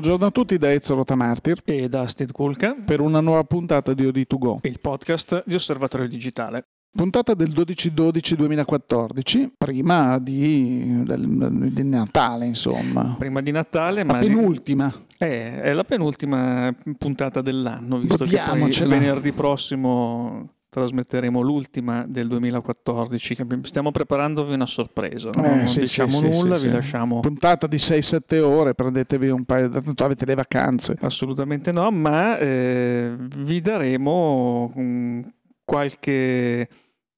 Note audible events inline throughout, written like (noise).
Buongiorno a tutti da Ezio Rotamartir e da Steve Kulka per una nuova puntata di OD2Go, il podcast di Osservatorio Digitale. Puntata del 12-12-2014, prima di, del, di, Natale, insomma. Prima di Natale, la ma. penultima. È, è la penultima puntata dell'anno, visto che poi venerdì prossimo trasmetteremo l'ultima del 2014 stiamo preparandovi una sorpresa no? eh, non sì, diciamo sì, nulla sì, vi lasciamo puntata di 6-7 ore prendetevi un paio tanto avete le vacanze assolutamente no ma eh, vi daremo um, qualche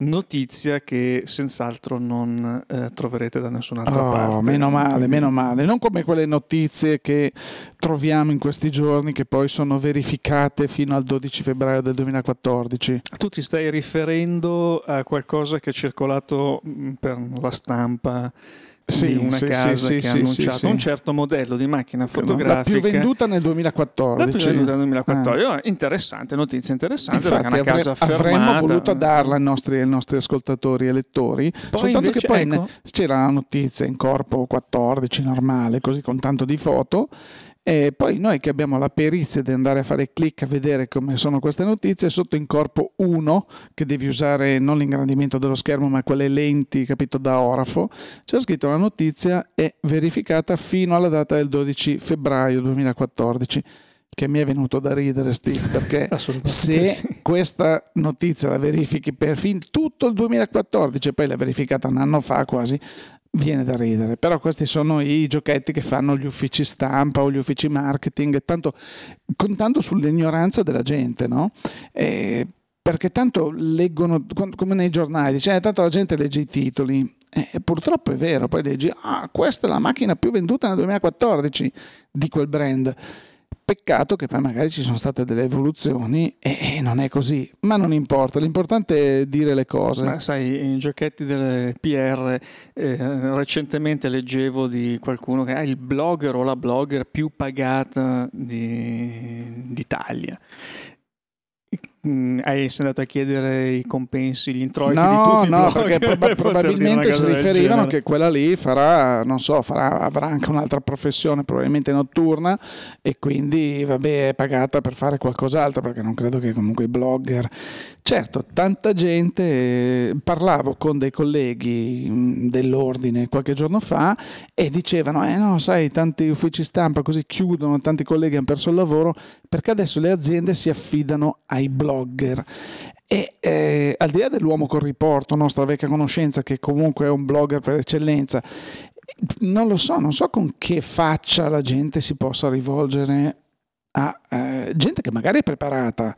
notizia che senz'altro non eh, troverete da nessun'altra oh, parte. Meno male, meno male. Non come quelle notizie che troviamo in questi giorni che poi sono verificate fino al 12 febbraio del 2014. Tu ti stai riferendo a qualcosa che è circolato mm, per la stampa sì, una sì, casa sì, che ha annunciato un certo modello di macchina fotografica. La più venduta nel 2014. La più venduta nel 2014. Ah. interessante, notizia interessante Infatti, perché è una avre- casa affermata. Avremmo voluto darla ai nostri, ai nostri ascoltatori e lettori, poi soltanto invece, che poi ecco, c'era la notizia in corpo 14 normale, così con tanto di foto e poi noi che abbiamo la perizia di andare a fare clic a vedere come sono queste notizie, sotto in corpo 1, che devi usare non l'ingrandimento dello schermo ma quelle lenti, capito, da orafo, c'è scritto la notizia è verificata fino alla data del 12 febbraio 2014 che mi è venuto da ridere Steve perché (laughs) se sì. questa notizia la verifichi per fin tutto il 2014 e poi l'ha verificata un anno fa quasi viene da ridere, però questi sono i giochetti che fanno gli uffici stampa o gli uffici marketing, tanto, contando sull'ignoranza della gente, no? E perché tanto leggono, come nei giornali, dice, eh, tanto la gente legge i titoli, e purtroppo è vero, poi leggi, ah, questa è la macchina più venduta nel 2014 di quel brand. Peccato che poi magari ci sono state delle evoluzioni e, non è così, ma non importa, l'importante è dire le cose. Ma sai, i giochetti delle PR, eh, recentemente leggevo di qualcuno che è il blogger o la blogger più pagata di, d'Italia. Mm, hai andato a chiedere i compensi, gli introiti no, di tutti no, i perché prob- (laughs) probabilmente si riferivano che quella lì farà, non so, farà, avrà anche un'altra professione, probabilmente notturna, e quindi vabbè, è pagata per fare qualcos'altro, perché non credo che comunque i blogger. Certo, tanta gente, parlavo con dei colleghi mm, dell'ordine qualche giorno fa e dicevano, eh no, sai, tanti uffici stampa così chiudono, tanti colleghi hanno perso il lavoro, perché adesso le aziende si affidano ai blogger. E eh, al di là dell'uomo col riporto, nostra vecchia conoscenza, che comunque è un blogger per eccellenza, non lo so, non so con che faccia la gente si possa rivolgere a eh, gente che magari è preparata,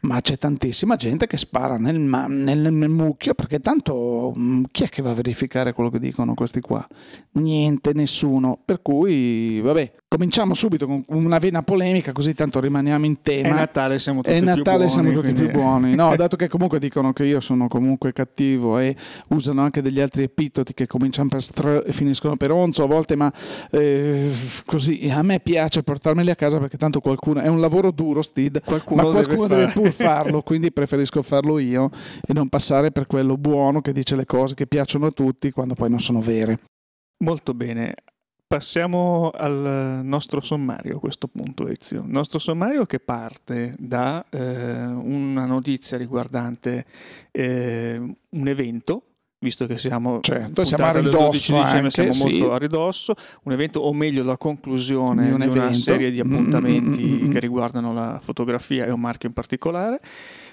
ma c'è tantissima gente che spara nel, nel, nel, mucchio perché tanto mm, chi è che va a verificare quello che dicono questi qua? Niente, nessuno. Per cui, vabbè, cominciamo subito con una vena polemica così tanto rimaniamo in tema. È Natale, siamo tutti È Natale, più buoni. siamo tutti quindi... più buoni. (laughs) No, dato che comunque dicono che io sono comunque cattivo e usano anche degli altri epitoti che cominciano per str e finiscono per onzo a volte, ma eh, così a me piace portarmeli a casa perché tanto qualcuno è un lavoro duro, Steve, qualcuno ma qualcuno deve, deve, pur (laughs) farlo, quindi preferisco farlo io e non passare per quello buono che dice le cose che piacciono a tutti quando poi non sono vere. Molto bene. Passiamo al nostro sommario a questo punto, Ezio. Il nostro sommario che parte da eh, una notizia riguardante eh, un evento visto che siamo, certo, siamo a ridosso anche, siamo sì. molto a ridosso, un evento o meglio la conclusione di, un di una serie di Mm, appuntamenti mm-hmm. che riguardano la fotografia e un marchio in particolare.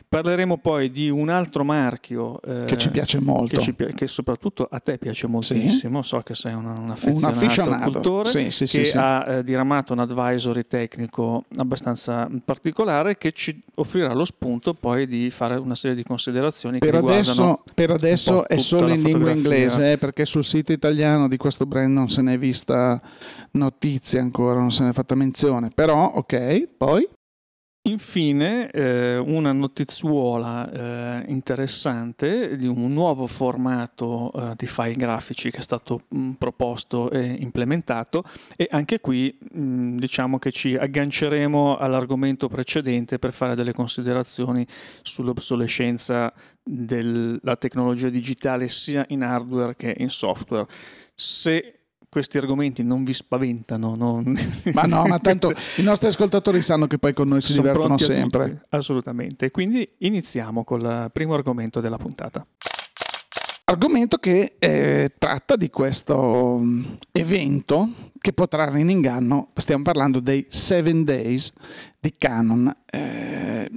Parleremo poi di un altro marchio eh, che ci piace molto, che, ci, che, soprattutto a te piace moltissimo. Sì. So che sei una, un affezionato, un affezionato. cultore sì, sì, che ha eh, diramato un advisory tecnico abbastanza particolare che ci offrirà lo spunto poi di fare una serie di considerazioni per che adesso, per adesso è solo in lingua inglese eh, perché sul sito italiano di questo brand non se ne è vista notizia ancora, non se ne è fatta menzione. Però, ok, poi. Infine, eh, una notizuola eh, interessante di un nuovo formato eh, di file grafici che è stato mh, proposto e implementato e anche qui mh, diciamo che ci agganceremo all'argomento precedente per fare delle considerazioni sull'obsolescenza della tecnologia digitale sia in hardware che in software. Se questi argomenti non vi spaventano. Non... (laughs) Ma no, ma tanto i nostri ascoltatori sanno che poi con noi si divertono sempre. Assolutamente. Quindi iniziamo col primo argomento della puntata. Argomento che eh, tratta di questo mm, evento che può trarre in inganno, stiamo parlando dei Seven Days di Canon. Eh,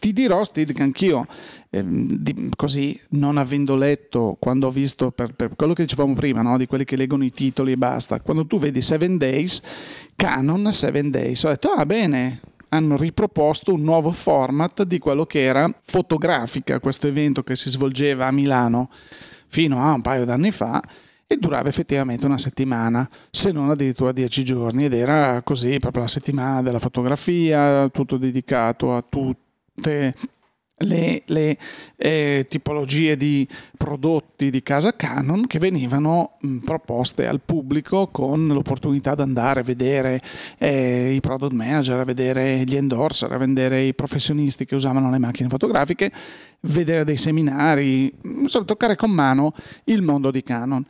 ti dirò, Steve, che anch'io, eh, di, così, non avendo letto, quando ho visto, per, per quello che dicevamo prima, no? di quelli che leggono i titoli e basta, quando tu vedi Seven Days, Canon Seven Days, ho detto, ah bene, hanno riproposto un nuovo format di quello che era fotografica, questo evento che si svolgeva a Milano fino a un paio d'anni fa e durava effettivamente una settimana, se non addirittura dieci giorni ed era così proprio la settimana della fotografia, tutto dedicato a tutte le, le eh, tipologie di prodotti di casa Canon che venivano mh, proposte al pubblico con l'opportunità di andare a vedere eh, i product manager, a vedere gli endorser, a vedere i professionisti che usavano le macchine fotografiche, vedere dei seminari, insomma toccare con mano il mondo di Canon.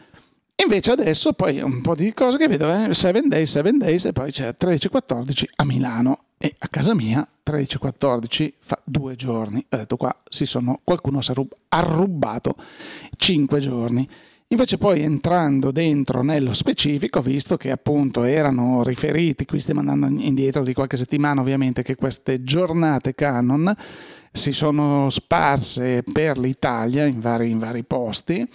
Invece adesso poi un po' di cose che vedo, eh? 7 days, 7 days e poi c'è 13-14 a Milano e a casa mia 13-14 fa due giorni. Ho detto qua sono, qualcuno si è arrubato 5 giorni. Invece poi entrando dentro nello specifico, visto che appunto erano riferiti, qui stiamo andando indietro di qualche settimana ovviamente, che queste giornate canon si sono sparse per l'Italia in vari, in vari posti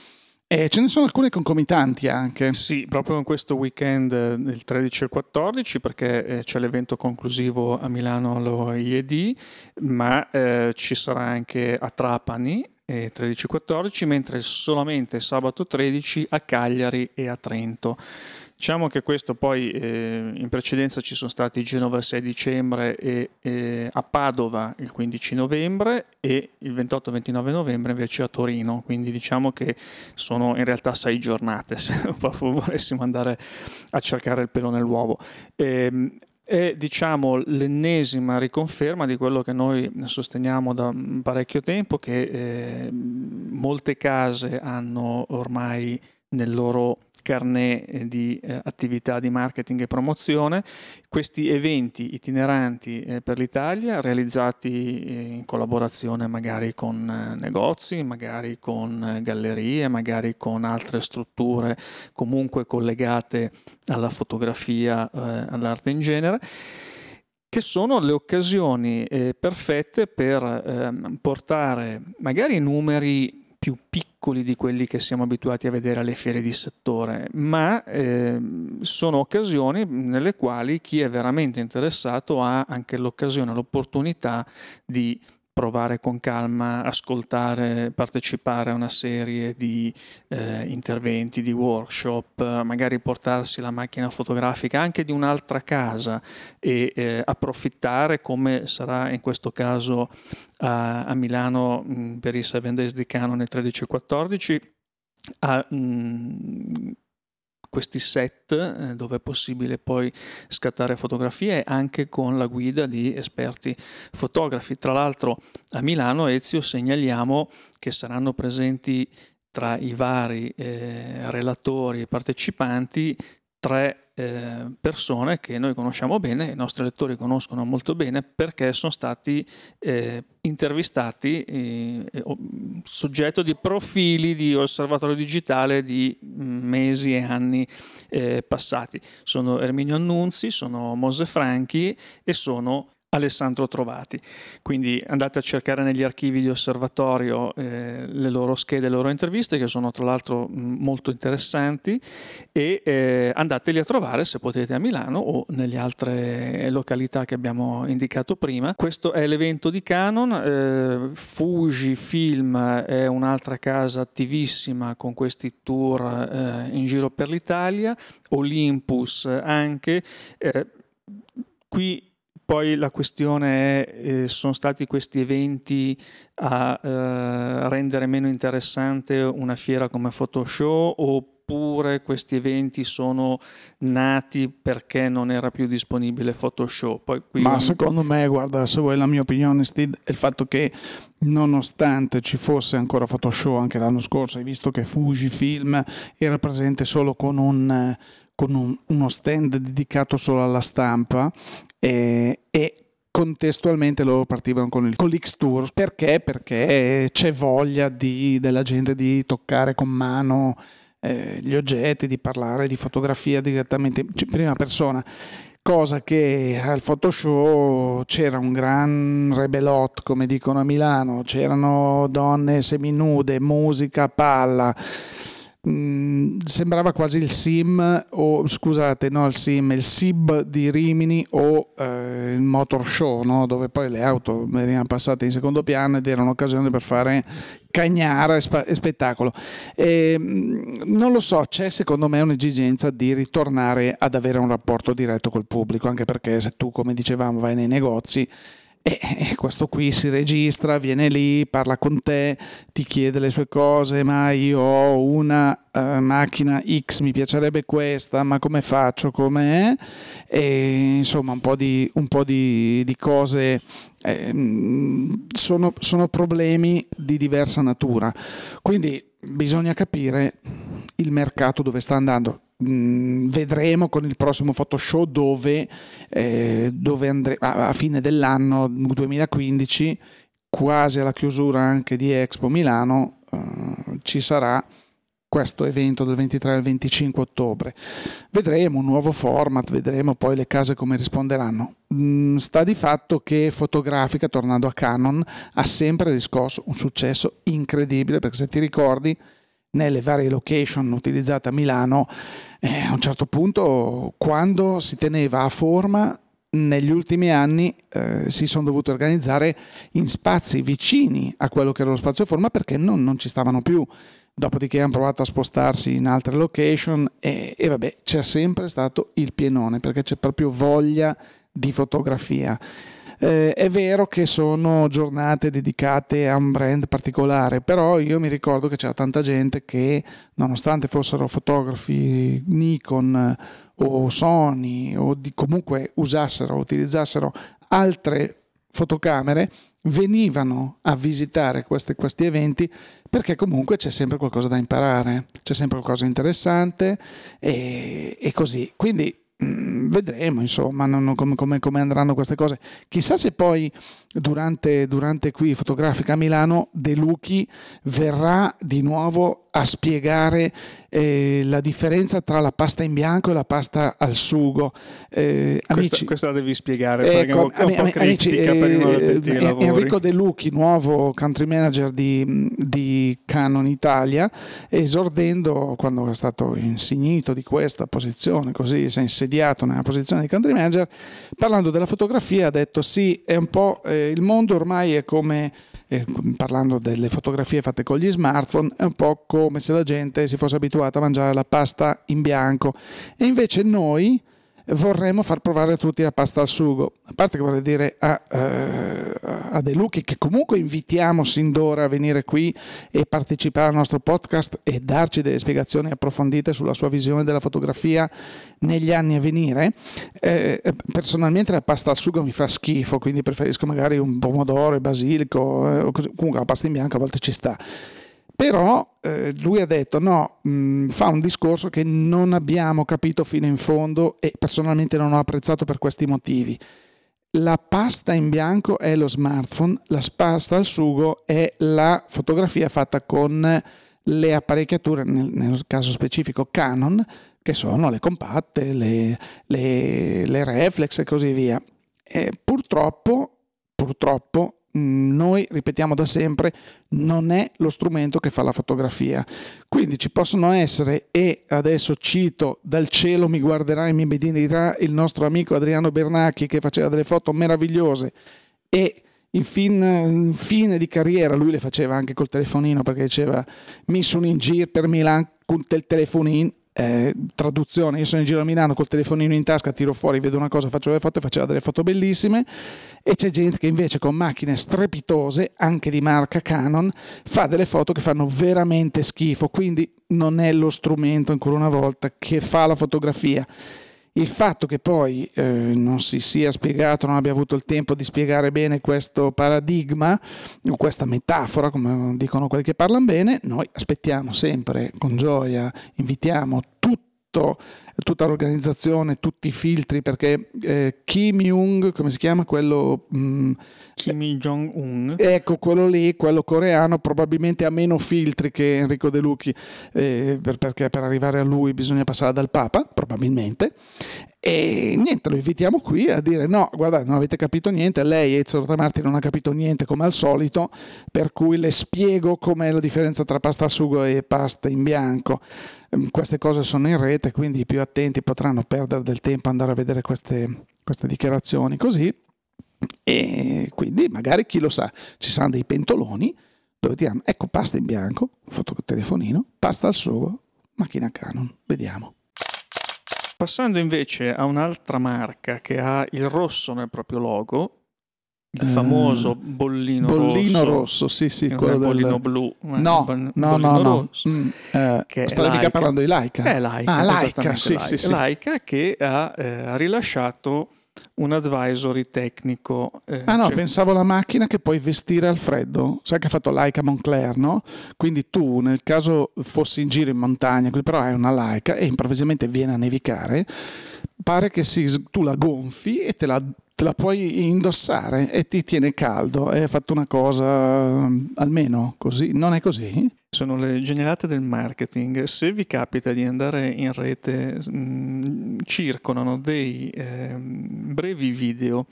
e ce ne sono alcune concomitanti anche. Sì, proprio in questo weekend eh, del 13 e 14 perché eh, c'è l'evento conclusivo a Milano allo IED, ma eh, ci sarà anche a Trapani 13-14, mentre solamente sabato 13 a Cagliari e a Trento. Diciamo che questo poi eh, in precedenza ci sono stati Genova il 6 dicembre e eh, a Padova il 15 novembre e il 28-29 novembre invece a Torino, quindi diciamo che sono in realtà sei giornate (laughs) se volessimo andare a cercare il pelo nell'uovo. E, è diciamo, l'ennesima riconferma di quello che noi sosteniamo da parecchio tempo, che eh, molte case hanno ormai nel loro carnet eh, di eh, attività di marketing e promozione, questi eventi itineranti eh, per l'Italia realizzati eh, in collaborazione magari con eh, negozi, magari con eh, gallerie, magari con altre strutture comunque collegate alla fotografia, all'arte in genere che sono le occasioni perfette per eh, portare magari numeri più piccoli di quelli che siamo abituati a vedere alle fiere di settore, ma eh, sono occasioni nelle quali chi è veramente interessato ha anche l'occasione, l'opportunità di provare con calma, ascoltare, partecipare a una serie di eh, interventi, di workshop, magari portarsi la macchina fotografica anche di un'altra casa e eh, approfittare, come sarà in questo caso a, a Milano mh, per i 7 Days di Canon 13 e 14, a mh, questi set eh, dove è possibile poi scattare fotografie anche con la guida di esperti fotografi. Tra l'altro a Milano, Ezio, segnaliamo che saranno presenti tra i vari eh, relatori e partecipanti tre eh, persone che noi conosciamo bene, i nostri lettori conoscono molto bene perché sono stati eh, intervistati eh, soggetto di profili di osservatorio digitale di mm, mesi e anni eh, passati. Sono Erminio Annunzi, sono Mose Franchi e sono Alessandro Trovati. Quindi andate a cercare negli archivi di osservatorio eh, le loro schede, le loro interviste, che sono tra l'altro molto interessanti, e eh, andateli a trovare se potete a Milano o nelle altre località che abbiamo indicato prima. Questo è l'evento di Canon, eh, Fuji Film è un'altra casa attivissima con questi tour eh, in giro per l'Italia, Olympus anche. Eh, qui poi la questione è, eh, sono stati questi eventi a eh, rendere meno interessante una fiera come Photoshop oppure questi eventi sono nati perché non era più disponibile Photoshop? Ma secondo me, guarda, se vuoi la mia opinione, Steve, è il fatto che nonostante ci fosse ancora Photoshop anche l'anno scorso, hai visto che Fujifilm era presente solo con un con un, uno stand dedicato solo alla stampa e, e contestualmente loro partivano con, il, con l'X Tour perché? Perché c'è voglia di, della gente di toccare con mano eh, gli oggetti, di parlare di fotografia direttamente in prima persona. Cosa che al Photoshop c'era un gran rebelot, come dicono a Milano, c'erano donne seminude, musica, palla Mm, sembrava quasi il sim o scusate no il sim il SIB di Rimini o eh, il motor show no? dove poi le auto venivano passate in secondo piano ed era un'occasione per fare cagnara e, spa- e spettacolo e, mm, non lo so c'è secondo me un'esigenza di ritornare ad avere un rapporto diretto col pubblico anche perché se tu come dicevamo vai nei negozi e questo qui si registra, viene lì, parla con te, ti chiede le sue cose, ma io ho una uh, macchina X, mi piacerebbe questa, ma come faccio, come E insomma un po' di, un po di, di cose eh, sono, sono problemi di diversa natura. Quindi bisogna capire il mercato dove sta andando Mm, vedremo con il prossimo Photoshop dove, eh, dove andre- a, a fine dell'anno 2015, quasi alla chiusura anche di Expo Milano, eh, ci sarà questo evento del 23 al 25 ottobre. Vedremo un nuovo format, vedremo poi le case come risponderanno. Mm, sta di fatto che Fotografica, tornando a Canon, ha sempre riscosso un successo incredibile, perché se ti ricordi, nelle varie location utilizzate a Milano, eh, a un certo punto, quando si teneva a forma, negli ultimi anni eh, si sono dovuti organizzare in spazi vicini a quello che era lo spazio forma perché non, non ci stavano più. Dopodiché hanno provato a spostarsi in altre location e, e vabbè, c'è sempre stato il pienone perché c'è proprio voglia di fotografia. Eh, è vero che sono giornate dedicate a un brand particolare, però io mi ricordo che c'era tanta gente che, nonostante fossero fotografi Nikon o Sony o di, comunque usassero, utilizzassero altre fotocamere, venivano a visitare questi, questi, eventi perché comunque c'è sempre qualcosa da imparare, c'è sempre qualcosa di interessante e, e così. Quindi Mm, vedremo insomma non, come, come, come, andranno queste cose chissà se poi durante, durante qui fotografica a Milano De Lucchi verrà di nuovo a spiegare eh, la differenza tra la pasta in bianco e la pasta al sugo. Eh, amici, questa, la devi spiegare ecco, perché è un po', un po amici, eh, eh Enrico De Lucchi, nuovo country manager di, di, Canon Italia, esordendo quando è stato insignito di questa posizione, così si è insediato nella posizione di country manager, parlando della fotografia ha detto sì, è un po' eh, il mondo ormai è come eh, parlando delle fotografie fatte con gli smartphone, è un po' come se la gente si fosse abituata a mangiare la pasta in bianco. E invece noi vorremmo far provare a tutti la pasta al sugo. A parte che vorrei dire a, eh, a De Lucchi che comunque invitiamo sin d'ora a venire qui e partecipare al nostro podcast e darci delle spiegazioni approfondite sulla sua visione della fotografia negli anni a venire. Eh, personalmente la pasta al sugo mi fa schifo, quindi preferisco magari un pomodoro e basilico, eh, comunque la pasta in bianco a volte ci sta. Però eh, lui ha detto no, mh, mm, fa un discorso che non abbiamo capito fino in fondo e personalmente non ho apprezzato per questi motivi. La pasta in bianco è lo smartphone, la pasta al sugo è la fotografia fatta con le apparecchiature, nel, nel caso specifico Canon, che sono le compatte, le, le, le reflex e così via. E purtroppo, purtroppo noi ripetiamo da sempre, non è lo strumento che fa la fotografia. Quindi ci possono essere, e adesso cito dal cielo mi guarderà e mi benedirà il nostro amico Adriano Bernacchi che faceva delle foto meravigliose e in, fin, in fine di carriera lui le faceva anche col telefonino perché diceva mi sono in giro per Milano con il telefonino eh, traduzione, io sono in giro a Milano col telefonino in tasca, tiro fuori, vedo una cosa, faccio delle foto e faceva delle foto bellissime. E c'è gente che invece con macchine strepitose, anche di marca Canon, fa delle foto che fanno veramente schifo, quindi non è lo strumento ancora una volta che fa la fotografia il fatto che poi eh, non si sia spiegato, non abbia avuto il tempo di spiegare bene questo paradigma o questa metafora, come dicono quelli che parlano bene, noi aspettiamo sempre con gioia, invitiamo tutto tutta l'organizzazione, tutti i filtri, perché eh, Kim Jong, come si chiama quello? Mh, mm, Kim Jong-un. Ecco, quello lì, quello coreano, probabilmente ha meno filtri che Enrico De Lucchi, eh, per, perché per arrivare a lui bisogna passare dal Papa, probabilmente. E niente, lo invitiamo qui a dire no, guardate, non avete capito niente, lei Ezio Marti non ha capito niente come al solito, per cui le spiego com'è la differenza tra pasta al sugo e pasta in bianco. Ehm, queste cose sono in rete, quindi i più attenti potranno perdere del tempo andare a vedere queste, queste dichiarazioni così. E quindi magari chi lo sa, ci saranno dei pentoloni dove diranno ecco pasta in bianco, fototelefonino, pasta al sugo, macchina Canon, vediamo. Passando invece a un'altra marca che ha il rosso nel proprio logo, il famoso bollino, bollino rosso, rosso, sì, sì, quello del bollino del... blu. No, no, no, no. Mm, eh, mica parlando di Laika. È Laika, ah, Laika, sì, Laika. Sì, sì. Laika che ha eh, rilasciato un advisory tecnico. Eh, ah no, cioè... pensavo alla macchina che puoi vestire al freddo. Sai che ha fatto Laika Moncler, no? Quindi tu, nel caso fossi in giro in montagna, però hai una Laika e improvvisamente viene a nevicare, pare che si, tu la gonfi e te la te la puoi indossare e ti tiene caldo. Hai fatto una cosa almeno così, non è così? Sono le genialate del marketing. Se vi capita di andare in rete, mh, mm, circolano dei eh, brevi video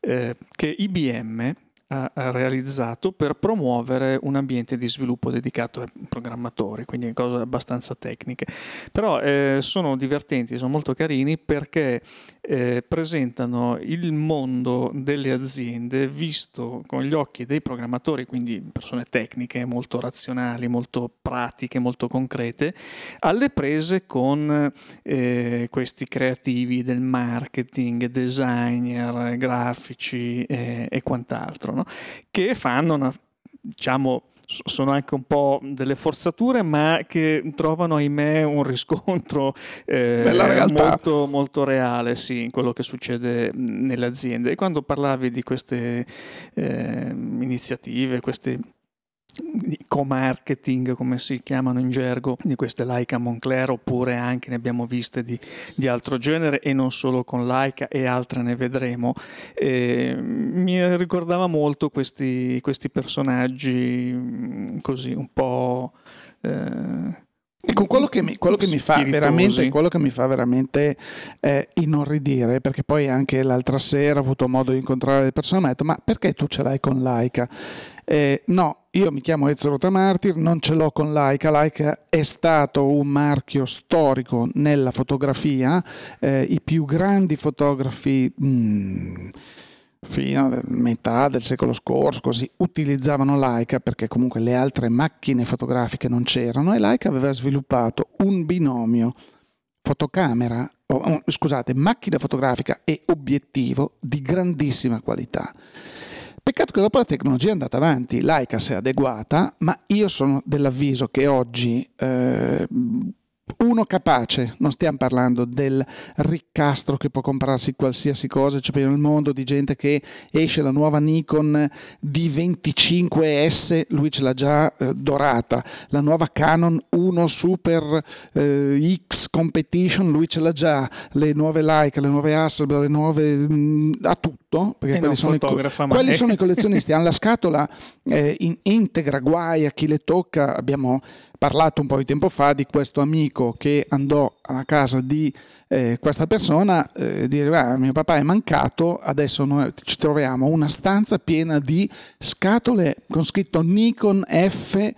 eh, che IBM ha realizzato per promuovere un ambiente di sviluppo dedicato ai programmatori, quindi cose abbastanza tecniche. Però eh, sono divertenti, sono molto carini perché eh, presentano il mondo delle aziende visto con gli occhi dei programmatori, quindi persone tecniche, molto razionali, molto pratiche, molto concrete, alle prese con eh, questi creativi del marketing, designer, grafici eh, e quant'altro no? che fanno una, diciamo, sono anche un po' delle forzature, ma che trovano, ahimè, un riscontro eh, molto, molto, reale sì, in quello che succede nelle aziende. E quando parlavi di queste eh, iniziative, queste co-marketing come si chiamano in gergo di queste Leica Moncler oppure anche ne abbiamo viste di, di altro genere e non solo con Leica e altre ne vedremo eh, mi ricordava molto questi, questi personaggi mm, così un po' eh, Ecco, quello che mi, quello che mi fa veramente, quello che mi fa veramente eh, inorridire, perché poi anche l'altra sera ho avuto modo di incontrare le persone e mi hanno detto, ma perché tu ce l'hai con Laika? Eh, no, io mi chiamo Ezio Rotamartir, non ce l'ho con Laika. Laika è stato un marchio storico nella fotografia. Eh, I più grandi fotografi mh, mm, fino a metà del secolo scorso così, utilizzavano Leica perché comunque le altre macchine fotografiche non c'erano e Leica aveva sviluppato un binomio fotocamera, oh, scusate, macchina fotografica e obiettivo di grandissima qualità. Peccato che dopo la tecnologia è andata avanti, Leica si è adeguata, ma io sono dell'avviso che oggi eh, uno capace, non stiamo parlando del riccastro che può comprarsi qualsiasi cosa, c'è nel mondo di gente che esce la nuova Nikon D25S, lui ce l'ha già eh, dorata, la nuova Canon 1 Super eh, X Competition, lui ce l'ha già, le nuove Leica, le nuove Hasselblad, le nuove... Mh, mm, ha tutto, perché quelli, sono i, quelli sono i, collezionisti, hanno la scatola eh, in integra, guai a chi le tocca, abbiamo parlato un po' di tempo fa di questo amico che andò alla casa di eh, questa persona eh, dire ah, mio papà è mancato adesso noi ci troviamo una stanza piena di scatole con scritto Nikon F.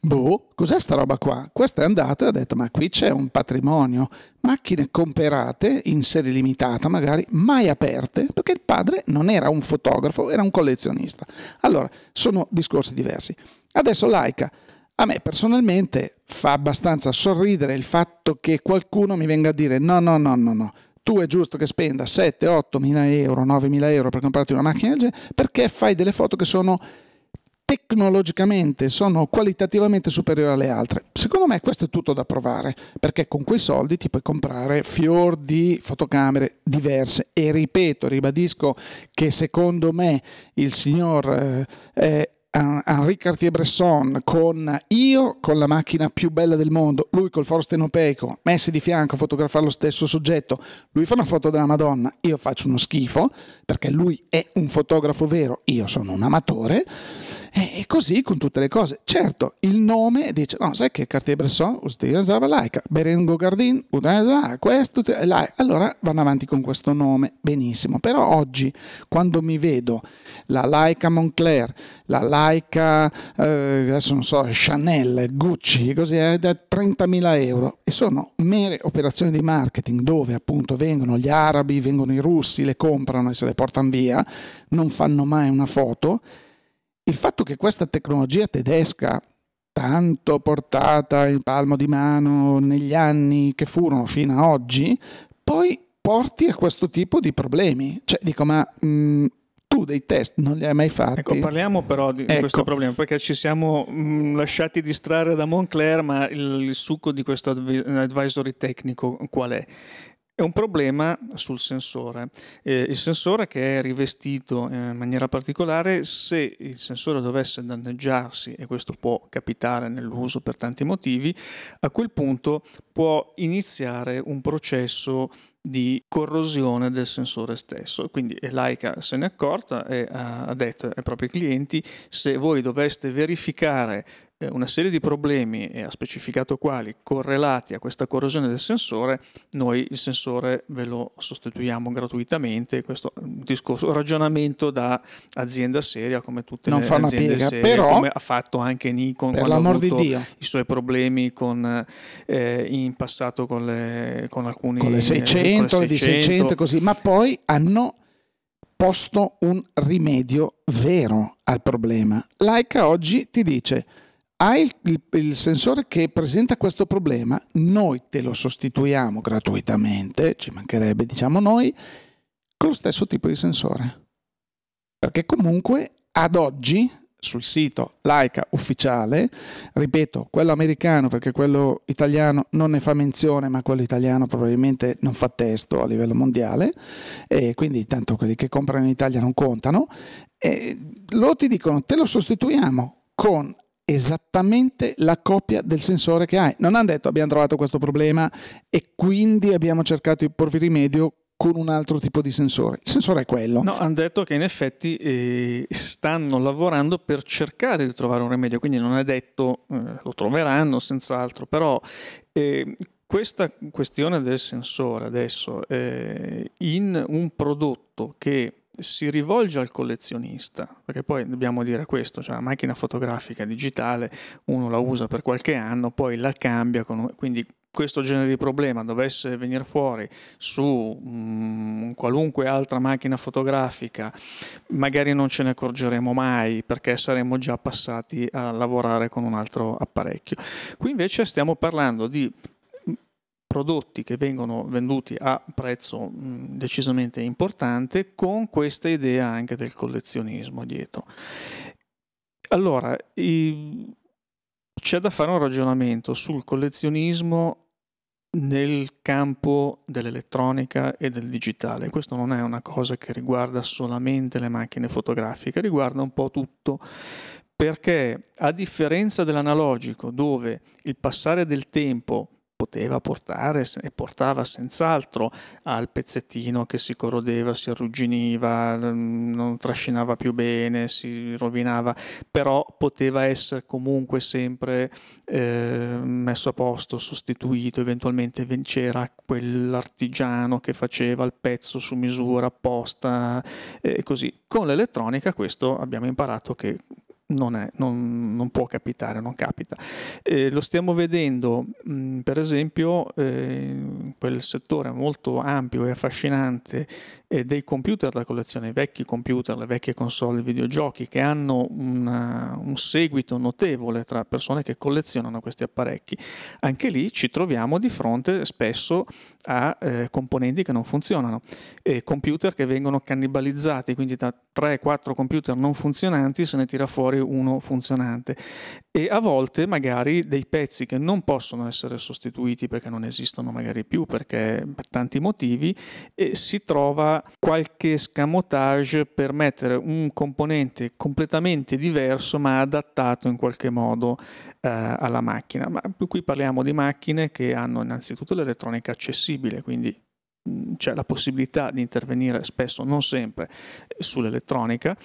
Boh cos'è sta roba qua? Questo è andato e ha detto ma qui c'è un patrimonio macchine comprate in serie limitata magari mai aperte perché il padre non era un fotografo era un collezionista. Allora sono discorsi diversi. Adesso Laika A me personalmente fa abbastanza sorridere il fatto che qualcuno mi venga a dire no, no, no, no, no, tu è giusto che spenda 7, 8 mila euro, 9 mila euro per comprarti una macchina del genere perché fai delle foto che sono tecnologicamente sono qualitativamente superiori alle altre. Secondo me questo è tutto da provare, perché con quei soldi ti puoi comprare fior di fotocamere diverse e ripeto, ribadisco che secondo me il signor eh, eh, Henri Cartier-Bresson con io con la macchina più bella del mondo, lui col foro stenopeico, messi di fianco a fotografare lo stesso soggetto, lui fa una foto della Madonna, io faccio uno schifo, perché lui è un fotografo vero, io sono un amatore e così con tutte le cose. Certo, il nome dice, no, sai che Cartier-Bresson utilizzava Leica, Berengo Gardin utilizzava questo, allora vanno avanti con questo nome, benissimo. Però oggi, quando mi vedo la Leica Moncler, la Leica, eh, adesso non so, Chanel, Gucci, così, è da 30.000 euro e sono mere operazioni di marketing dove appunto vengono gli arabi, vengono i russi, le comprano e se le portano via, non fanno mai una foto il fatto che questa tecnologia tedesca, tanto portata in palmo di mano negli anni che furono fino a oggi, poi porti a questo tipo di problemi. Cioè, dico, ma mh, mm, tu dei test non li hai mai fatti. Ecco, parliamo però di ecco. questo problema, perché ci siamo mh, mm, lasciati distrarre da Moncler, ma il, il succo di questo advisory tecnico qual è? È un problema sul sensore. Eh, il sensore che è rivestito in maniera particolare, se il sensore dovesse danneggiarsi, e questo può capitare nell'uso per tanti motivi, a quel punto può iniziare un processo di corrosione del sensore stesso. Quindi Leica se n'è accorta e ha detto ai propri clienti se voi doveste verificare una serie di problemi, e ha specificato quali, correlati a questa corrosione del sensore, noi il sensore ve lo sostituiamo gratuitamente. Questo è un discorso, un ragionamento da azienda seria come tutte non le aziende piega, serie, però, come ha fatto anche Nikon per avuto di i suoi problemi con, eh, in passato con, le, con alcuni... Con le 600, con le 600. di 600 così, ma poi hanno posto un rimedio vero al problema. Leica oggi ti dice hai il, il, il, sensore che presenta questo problema, noi te lo sostituiamo gratuitamente, ci mancherebbe diciamo noi, con lo stesso tipo di sensore. Perché comunque ad oggi sul sito Leica ufficiale, ripeto, quello americano perché quello italiano non ne fa menzione, ma quello italiano probabilmente non fa testo a livello mondiale, e quindi tanto quelli che comprano in Italia non contano, e loro ti dicono te lo sostituiamo con esattamente la copia del sensore che hai. Non hanno detto abbiamo trovato questo problema e quindi abbiamo cercato di porvi rimedio con un altro tipo di sensore. Il sensore è quello. No, hanno detto che in effetti eh, stanno lavorando per cercare di trovare un rimedio, quindi non è detto eh, lo troveranno senz'altro, però eh, questa questione del sensore adesso eh, in un prodotto che si rivolge al collezionista, perché poi dobbiamo dire questo, cioè la macchina fotografica digitale uno la usa per qualche anno, poi la cambia, con, quindi questo genere di problema dovesse venire fuori su um, qualunque altra macchina fotografica, magari non ce ne accorgeremo mai perché saremmo già passati a lavorare con un altro apparecchio. Qui invece stiamo parlando di prodotti che vengono venduti a prezzo mh, decisamente importante con questa idea anche del collezionismo dietro. Allora, c'è da fare un ragionamento sul collezionismo nel campo dell'elettronica e del digitale. Questo non è una cosa che riguarda solamente le macchine fotografiche, riguarda un po' tutto perché a differenza dell'analogico dove il passare del tempo poteva portare e portava senz'altro al pezzettino che si corrodeva, si arrugginiva, non trascinava più bene, si rovinava, però poteva essere comunque sempre eh, messo a posto, sostituito, eventualmente c'era quell'artigiano che faceva il pezzo su misura apposta e così. Con l'elettronica questo abbiamo imparato che non, è, non, non, può capitare, non capita. Eh, lo stiamo vedendo, mh, mm, per esempio, eh, in quel settore molto ampio e affascinante eh, dei computer da collezione, i vecchi computer, le vecchie console videogiochi che hanno una, un seguito notevole tra persone che collezionano questi apparecchi. Anche lì ci troviamo di fronte spesso a eh, componenti che non funzionano, computer che vengono cannibalizzati, quindi da 3-4 computer non funzionanti se ne tira fuori uno funzionante e a volte magari dei pezzi che non possono essere sostituiti perché non esistono magari più perché per tanti motivi e si trova qualche scamotage per mettere un componente completamente diverso ma adattato in qualche modo eh, alla macchina. Ma qui parliamo di macchine che hanno innanzitutto l'elettronica accessibile, quindi c'è la possibilità di intervenire spesso, non sempre, sull'elettronica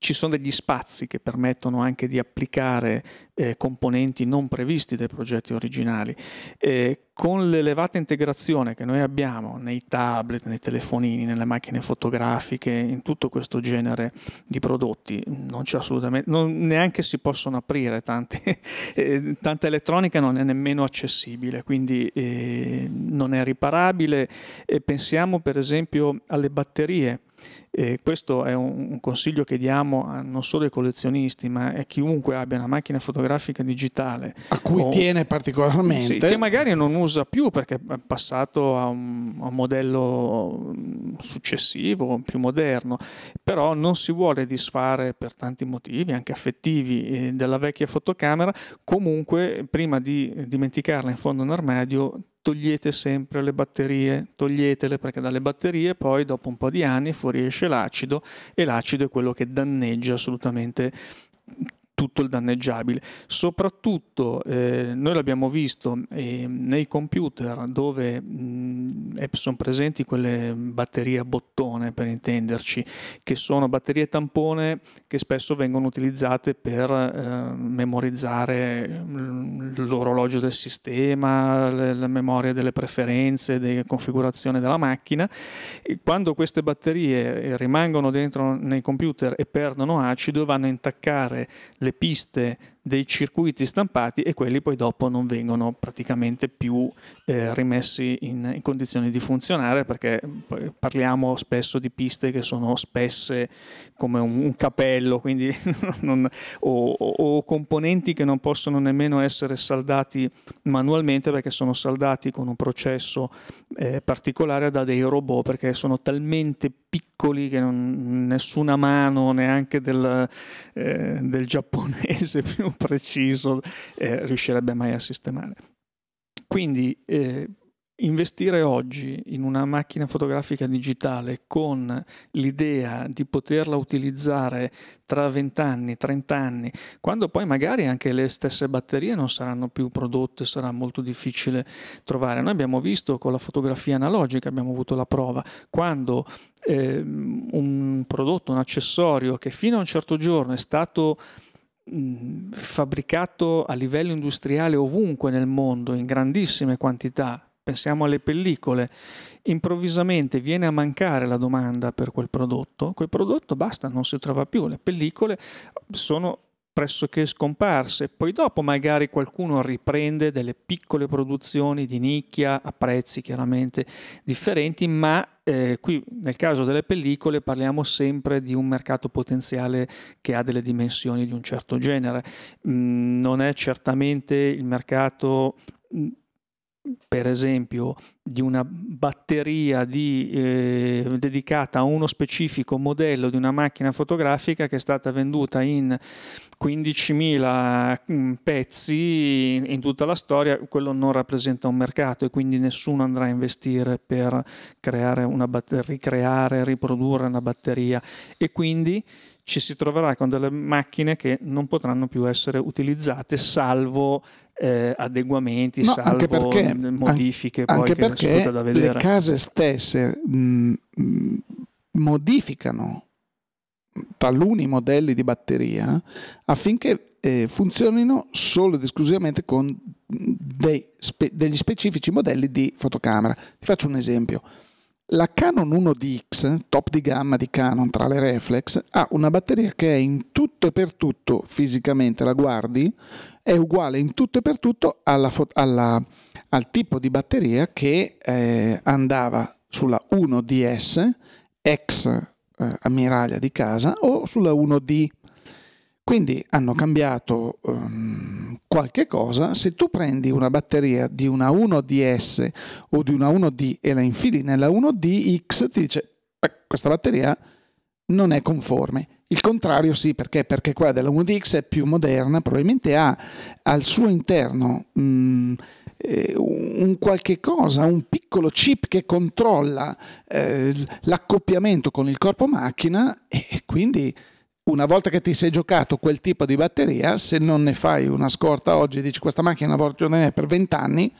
ci sono degli spazi che permettono anche di applicare eh, componenti non previsti dai progetti originali. Eh, con l'elevata integrazione che noi abbiamo nei tablet, nei telefonini, nelle macchine fotografiche, in tutto questo genere di prodotti, non c'è assolutamente, non, neanche si possono aprire tanti, (laughs) eh, tanta elettronica non è nemmeno accessibile, quindi eh, non è riparabile. pensiamo per esempio alle batterie e questo è un, consiglio che diamo a non solo ai collezionisti, ma a chiunque abbia una macchina fotografica digitale. A cui o, tiene particolarmente. Sì, che magari non usa più perché è passato a un, a un modello mm, successivo, più moderno, però non si vuole disfare per tanti motivi, anche affettivi, eh, della vecchia fotocamera. Comunque, prima di dimenticarla in fondo un armadio, togliete sempre le batterie, toglietele perché dalle batterie poi dopo un po' di anni fuoriesce l'acido e l'acido è quello che danneggia assolutamente tutto il danneggiabile. Soprattutto eh, noi l'abbiamo visto eh, nei computer dove mh, eh, sono presenti quelle batterie a bottone per intenderci, che sono batterie tampone che spesso vengono utilizzate per eh, memorizzare l'orologio del sistema, la memoria delle preferenze, delle configurazioni della macchina. E quando queste batterie eh, rimangono dentro nei computer e perdono acido vanno a intaccare le le piste dei circuiti stampati e quelli poi dopo non vengono praticamente più eh, rimessi in, in, condizioni di funzionare perché parliamo spesso di piste che sono spesse come un, un capello quindi (laughs) non, o, o, componenti che non possono nemmeno essere saldati manualmente perché sono saldati con un processo eh, particolare da dei robot perché sono talmente piccoli che non, nessuna mano neanche del, eh, del giapponese (laughs) più preciso eh, riuscirebbe mai a sistemare. Quindi eh, investire oggi in una macchina fotografica digitale con l'idea di poterla utilizzare tra 20 anni, 30 anni, quando poi magari anche le stesse batterie non saranno più prodotte, sarà molto difficile trovare. Noi abbiamo visto con la fotografia analogica, abbiamo avuto la prova, quando eh, un prodotto, un accessorio che fino a un certo giorno è stato fabbricato a livello industriale ovunque nel mondo in grandissime quantità, pensiamo alle pellicole, improvvisamente viene a mancare la domanda per quel prodotto, quel prodotto basta, non si trova più, le pellicole sono pressoché scomparse, poi dopo magari qualcuno riprende delle piccole produzioni di nicchia a prezzi chiaramente differenti, ma eh, qui nel caso delle pellicole parliamo sempre di un mercato potenziale che ha delle dimensioni di un certo genere, mm, non è certamente il mercato mm, per esempio di una batteria di, eh, dedicata a uno specifico modello di una macchina fotografica che è stata venduta in 15.000 mm, pezzi in, tutta la storia, quello non rappresenta un mercato e quindi nessuno andrà a investire per creare una batteria, ricreare, riprodurre una batteria. E quindi ci si troverà con delle macchine che non potranno più essere utilizzate salvo eh, adeguamenti, no, salvo perché, modifiche anche poi perché le case stesse mh, mh, modificano taluni modelli di batteria affinché eh, funzionino solo ed esclusivamente con spe- degli specifici modelli di fotocamera. Ti faccio un esempio La Canon 1DX, top di gamma di Canon tra le reflex, ha una batteria che è in tutto e per tutto, fisicamente la guardi, è uguale in tutto e per tutto alla, alla, al tipo di batteria che eh, andava sulla 1DS, ex eh, ammiraglia di casa, o sulla 1D quindi hanno cambiato um, qualche cosa. Se tu prendi una batteria di una 1DS o di una 1D e la infili nella 1DX, ti dice beh, questa batteria non è conforme. Il contrario sì, perché? Perché quella della 1DX è più moderna, probabilmente ha al suo interno um, un qualche cosa, un piccolo chip che controlla eh, l'accoppiamento con il corpo macchina e quindi una volta che ti sei giocato quel tipo di batteria, se non ne fai una scorta oggi e dici questa macchina la voglio tenere per 20 anni,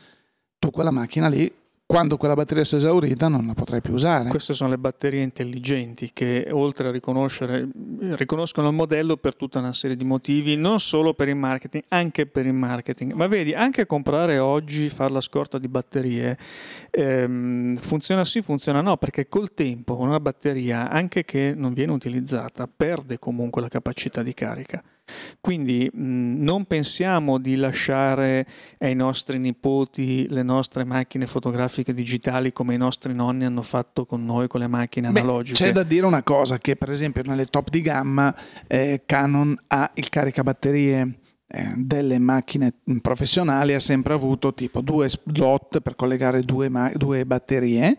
tu quella macchina lì quando quella batteria si è esaurita non la potrai più usare. Queste sono le batterie intelligenti che oltre a riconoscere, riconoscono il modello per tutta una serie di motivi, non solo per il marketing, anche per il marketing. Ma vedi, anche comprare oggi, fare la scorta di batterie, ehm, funziona sì, funziona no, perché col tempo una batteria, anche che non viene utilizzata, perde comunque la capacità di carica. Quindi mh, non pensiamo di lasciare ai nostri nipoti le nostre macchine fotografiche digitali come i nostri nonni hanno fatto con noi con le macchine Beh, analogiche. C'è da dire una cosa che per esempio nelle top di gamma eh, Canon ha il caricabatterie delle macchine professionali ha sempre avuto tipo due slot per collegare due, ma- due batterie,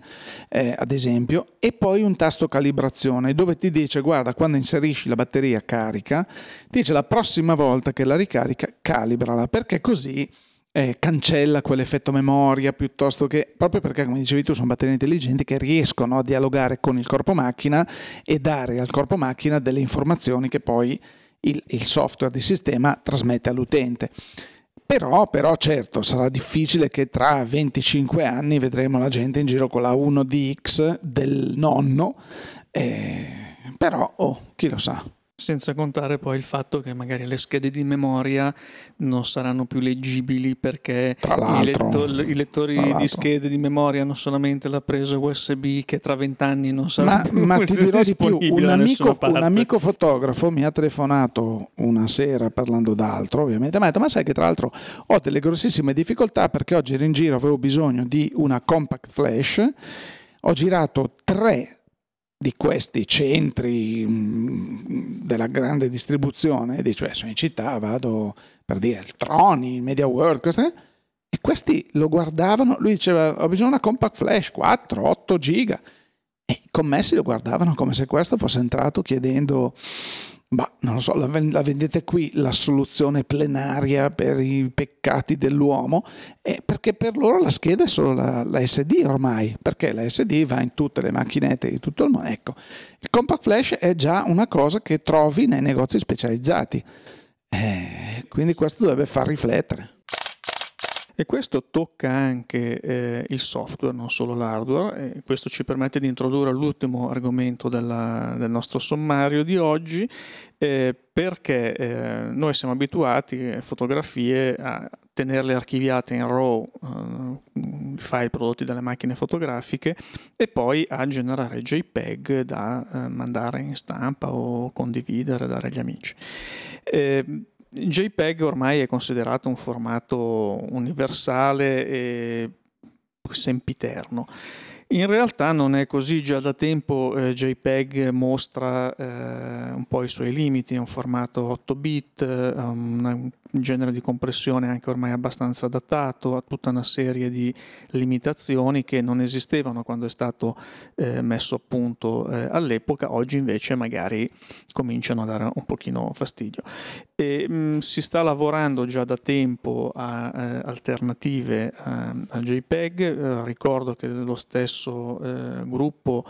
eh, ad esempio, e poi un tasto calibrazione dove ti dice guarda quando inserisci la batteria carica, ti dice la prossima volta che la ricarica calibrala perché così eh, cancella quell'effetto memoria piuttosto che proprio perché come dicevi tu sono batterie intelligenti che riescono a dialogare con il corpo macchina e dare al corpo macchina delle informazioni che poi il, il software di sistema trasmette all'utente. Però, però, certo, sarà difficile che tra 25 anni vedremo la gente in giro con la 1DX del nonno, eh, però, oh, chi lo sa. Senza contare poi il fatto che magari le schede di memoria non saranno più leggibili perché i, letto- i, lettori di schede di memoria hanno solamente la presa USB che tra vent'anni non sarà ma, più Ma ti dirò di più, un amico, un amico, fotografo mi ha telefonato una sera parlando d'altro ovviamente, mi ha detto ma sai che tra l'altro ho delle grossissime difficoltà perché oggi ero in giro, avevo bisogno di una compact flash, ho girato tre di questi centri mm, della grande distribuzione, cioè sono in città, vado per dire il Troni, il Media World, queste, e questi lo guardavano, lui diceva ho bisogno di una compact flash 4, 8 giga, e i commessi lo guardavano come se questo fosse entrato chiedendo Bah, non lo so, la, vendete qui la soluzione plenaria per i peccati dell'uomo? Eh, perché per loro la scheda è solo la, la, SD ormai, perché la SD va in tutte le macchinette di tutto il mondo. Ecco, il compact flash è già una cosa che trovi nei negozi specializzati, eh, quindi questo dovrebbe far riflettere. E questo tocca anche eh, il software, non solo l'hardware, e questo ci permette di introdurre l'ultimo argomento della, del nostro sommario di oggi, eh, perché eh, noi siamo abituati a fotografie a tenerle archiviate in RAW, eh, file prodotti dalle macchine fotografiche, e poi a generare JPEG da eh, mandare in stampa o condividere, dare agli amici. JPEG ormai è considerato un formato universale e sempiterno. In realtà non è così, già da tempo eh, JPEG mostra eh, un po' i suoi limiti, è un formato 8 bit, eh, un genere di compressione anche ormai abbastanza adattato a tutta una serie di limitazioni che non esistevano quando è stato eh, messo a punto eh, all'epoca, oggi invece magari cominciano a dare un pochino fastidio. E, mh, mm, si sta lavorando già da tempo a eh, alternative a JPEG, ricordo che lo stesso stesso eh, gruppo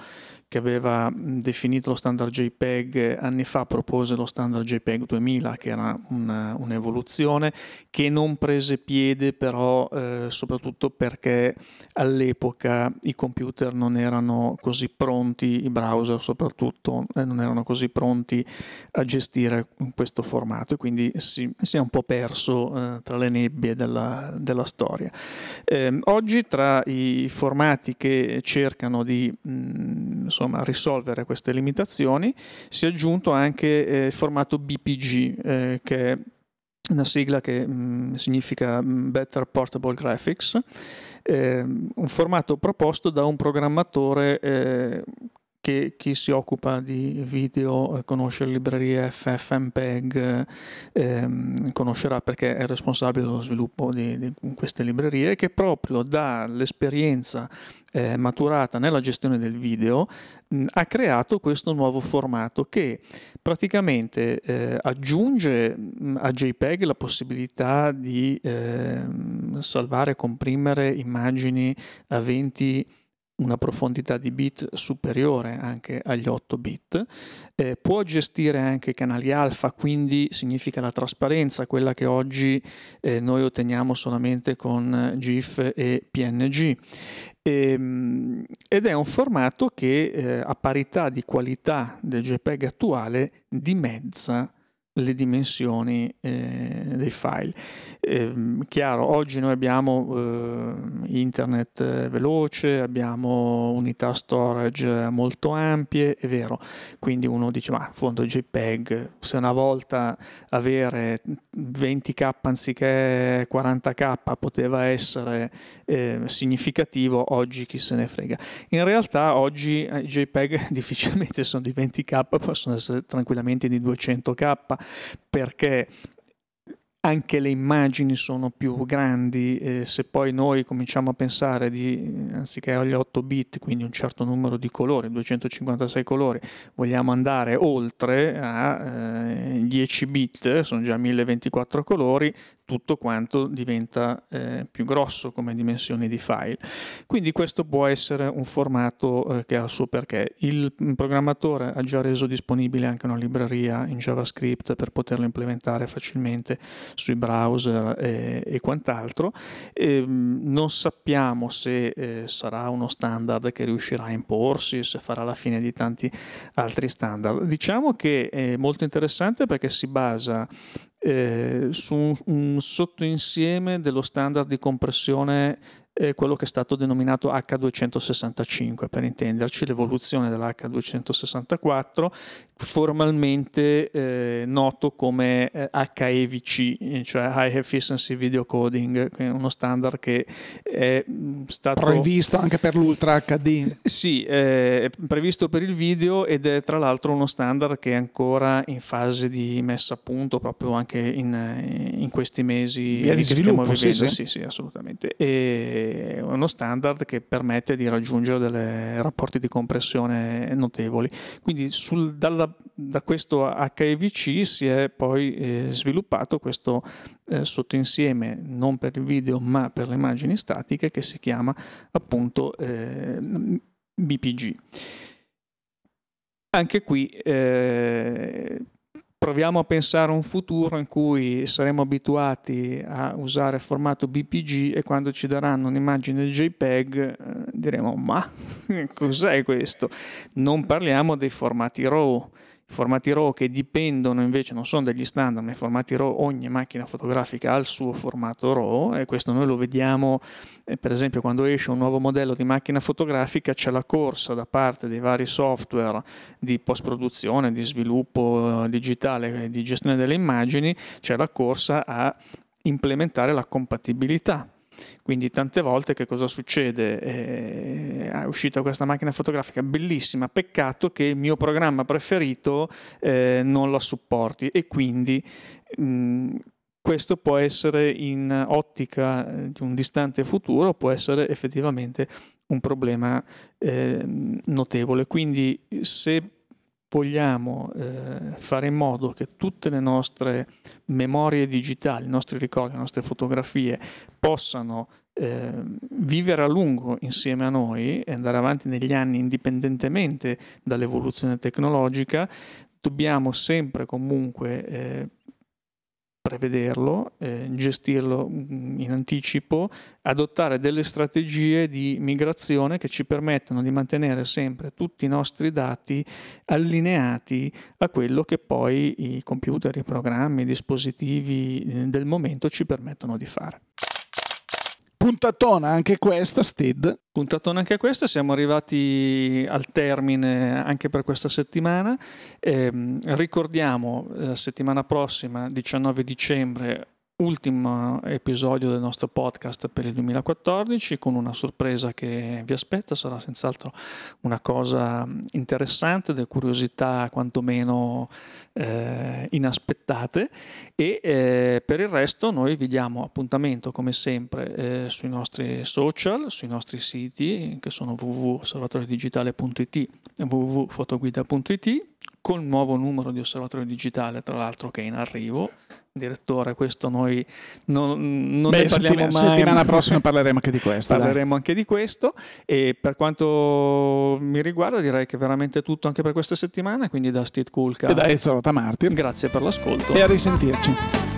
che aveva definito lo standard JPEG anni fa propose lo standard JPEG 2000 che era una, un'evoluzione che non prese piede però eh, soprattutto perché all'epoca i computer non erano così pronti, i browser soprattutto eh, non erano così pronti a gestire questo formato e quindi si, si è un po' perso eh, tra le nebbie della, della storia. Ehm, oggi tra i formati che cercano di mh, insomma, risolvere queste limitazioni, si è aggiunto anche eh, il formato BPG, eh, che è una sigla che mh, significa Better Portable Graphics, eh, un formato proposto da un programmatore eh, che chi si occupa di video eh, conosce le librerie FFmpeg, ehm, conoscerà perché è responsabile dello sviluppo di, di queste librerie, che proprio dall'esperienza eh, maturata nella gestione del video mh, ha creato questo nuovo formato che praticamente eh, aggiunge a JPEG la possibilità di eh, salvare e comprimere immagini aventi una profondità di bit superiore anche agli 8 bit, eh, può gestire anche canali alfa, quindi significa la trasparenza, quella che oggi eh, noi otteniamo solamente con GIF e PNG. E, ehm, ed è un formato che eh, a parità di qualità del JPEG attuale dimezza le dimensioni eh, dei file. Eh, chiaro, oggi noi abbiamo eh, internet veloce, abbiamo unità storage molto ampie, è vero, quindi uno dice ma fondo JPEG, se una volta avere 20k anziché 40k poteva essere eh, significativo, oggi chi se ne frega. In realtà oggi i JPEG (laughs) difficilmente sono di 20k, possono essere tranquillamente di 200k perché anche le immagini sono più grandi, eh, se poi noi cominciamo a pensare di, anziché agli 8 bit, quindi un certo numero di colori, 256 colori, vogliamo andare oltre a eh, 10 bit, sono già 1024 colori, tutto quanto diventa eh, più grosso come dimensioni di file. Quindi questo può essere un formato eh, che ha il suo perché. Il programmatore ha già reso disponibile anche una libreria in JavaScript per poterlo implementare facilmente sui browser e, e quant'altro. E, ehm, non sappiamo se eh, sarà uno standard che riuscirà a imporsi, se farà la fine di tanti altri standard. Diciamo che è molto interessante perché si basa eh, su un, un sottoinsieme dello standard di compressione eh, quello che è stato denominato H265 per intenderci, l'evoluzione dell'H264 formalmente eh, noto come eh, HEVC, cioè High Efficiency Video Coding, che è uno standard che è mm, stato previsto anche per l'Ultra HD. Sì, è previsto per il video ed è tra l'altro uno standard che è ancora in fase di messa a punto proprio anche in, in questi mesi Via di sviluppo, Sì, sì. sì, sì, assolutamente. E uno standard che permette di raggiungere dei rapporti di compressione notevoli. Quindi sul, dalla da questo HEVC si è poi eh, sviluppato questo eh, sottoinsieme non per il video ma per le immagini statiche che si chiama appunto eh, BPG. Anche qui eh, proviamo a pensare a un futuro in cui saremo abituati a usare formato BPG e quando ci daranno un'immagine JPEG eh, diremo ma (laughs) cos'è questo? Non parliamo dei formati RAW formati RAW che dipendono invece, non sono degli standard, ma formati RAW, ogni macchina fotografica ha il suo formato RAW e questo noi lo vediamo eh, per esempio quando esce un nuovo modello di macchina fotografica c'è la corsa da parte dei vari software di post produzione, di sviluppo eh, digitale, di gestione delle immagini, c'è la corsa a implementare la compatibilità quindi tante volte che cosa succede? Eh, è uscita questa macchina fotografica bellissima, peccato che il mio programma preferito eh, non la supporti e quindi mh, questo può essere in ottica di un distante futuro, può essere effettivamente un problema eh, notevole. Quindi se vogliamo eh, fare in modo che tutte le nostre memorie digitali, i nostri ricordi, le nostre fotografie possano eh, vivere a lungo insieme a noi e andare avanti negli anni indipendentemente dall'evoluzione tecnologica, dobbiamo sempre comunque eh, prevederlo, eh, gestirlo mm, in anticipo, adottare delle strategie di migrazione che ci permettano di mantenere sempre tutti i nostri dati allineati a quello che poi i computer, i programmi, i dispositivi eh, del momento ci permettono di fare. Puntatona anche questa, Stid. Puntatona anche questa, siamo arrivati al termine anche per questa settimana. Eh, ricordiamo, la settimana prossima, 19 dicembre, ultimo episodio del nostro podcast per il 2014 con una sorpresa che vi aspetta, sarà senz'altro una cosa interessante, delle curiosità quantomeno eh, inaspettate. E eh, per il resto noi vi diamo appuntamento come sempre eh, sui nostri social, sui nostri siti che sono www.osservatoriodigitale.it www.fotoguida.it col nuovo numero di osservatorio digitale tra l'altro che è in arrivo direttore, questo noi non, non Beh, ne parliamo settimana, mai. Settimana (laughs) prossima parleremo anche di questo. Parleremo dai. anche di questo e per quanto mi riguarda direi che è veramente tutto anche per questa settimana, quindi da Steve Kulka e da Ezio Martin. Grazie per l'ascolto. E a risentirci.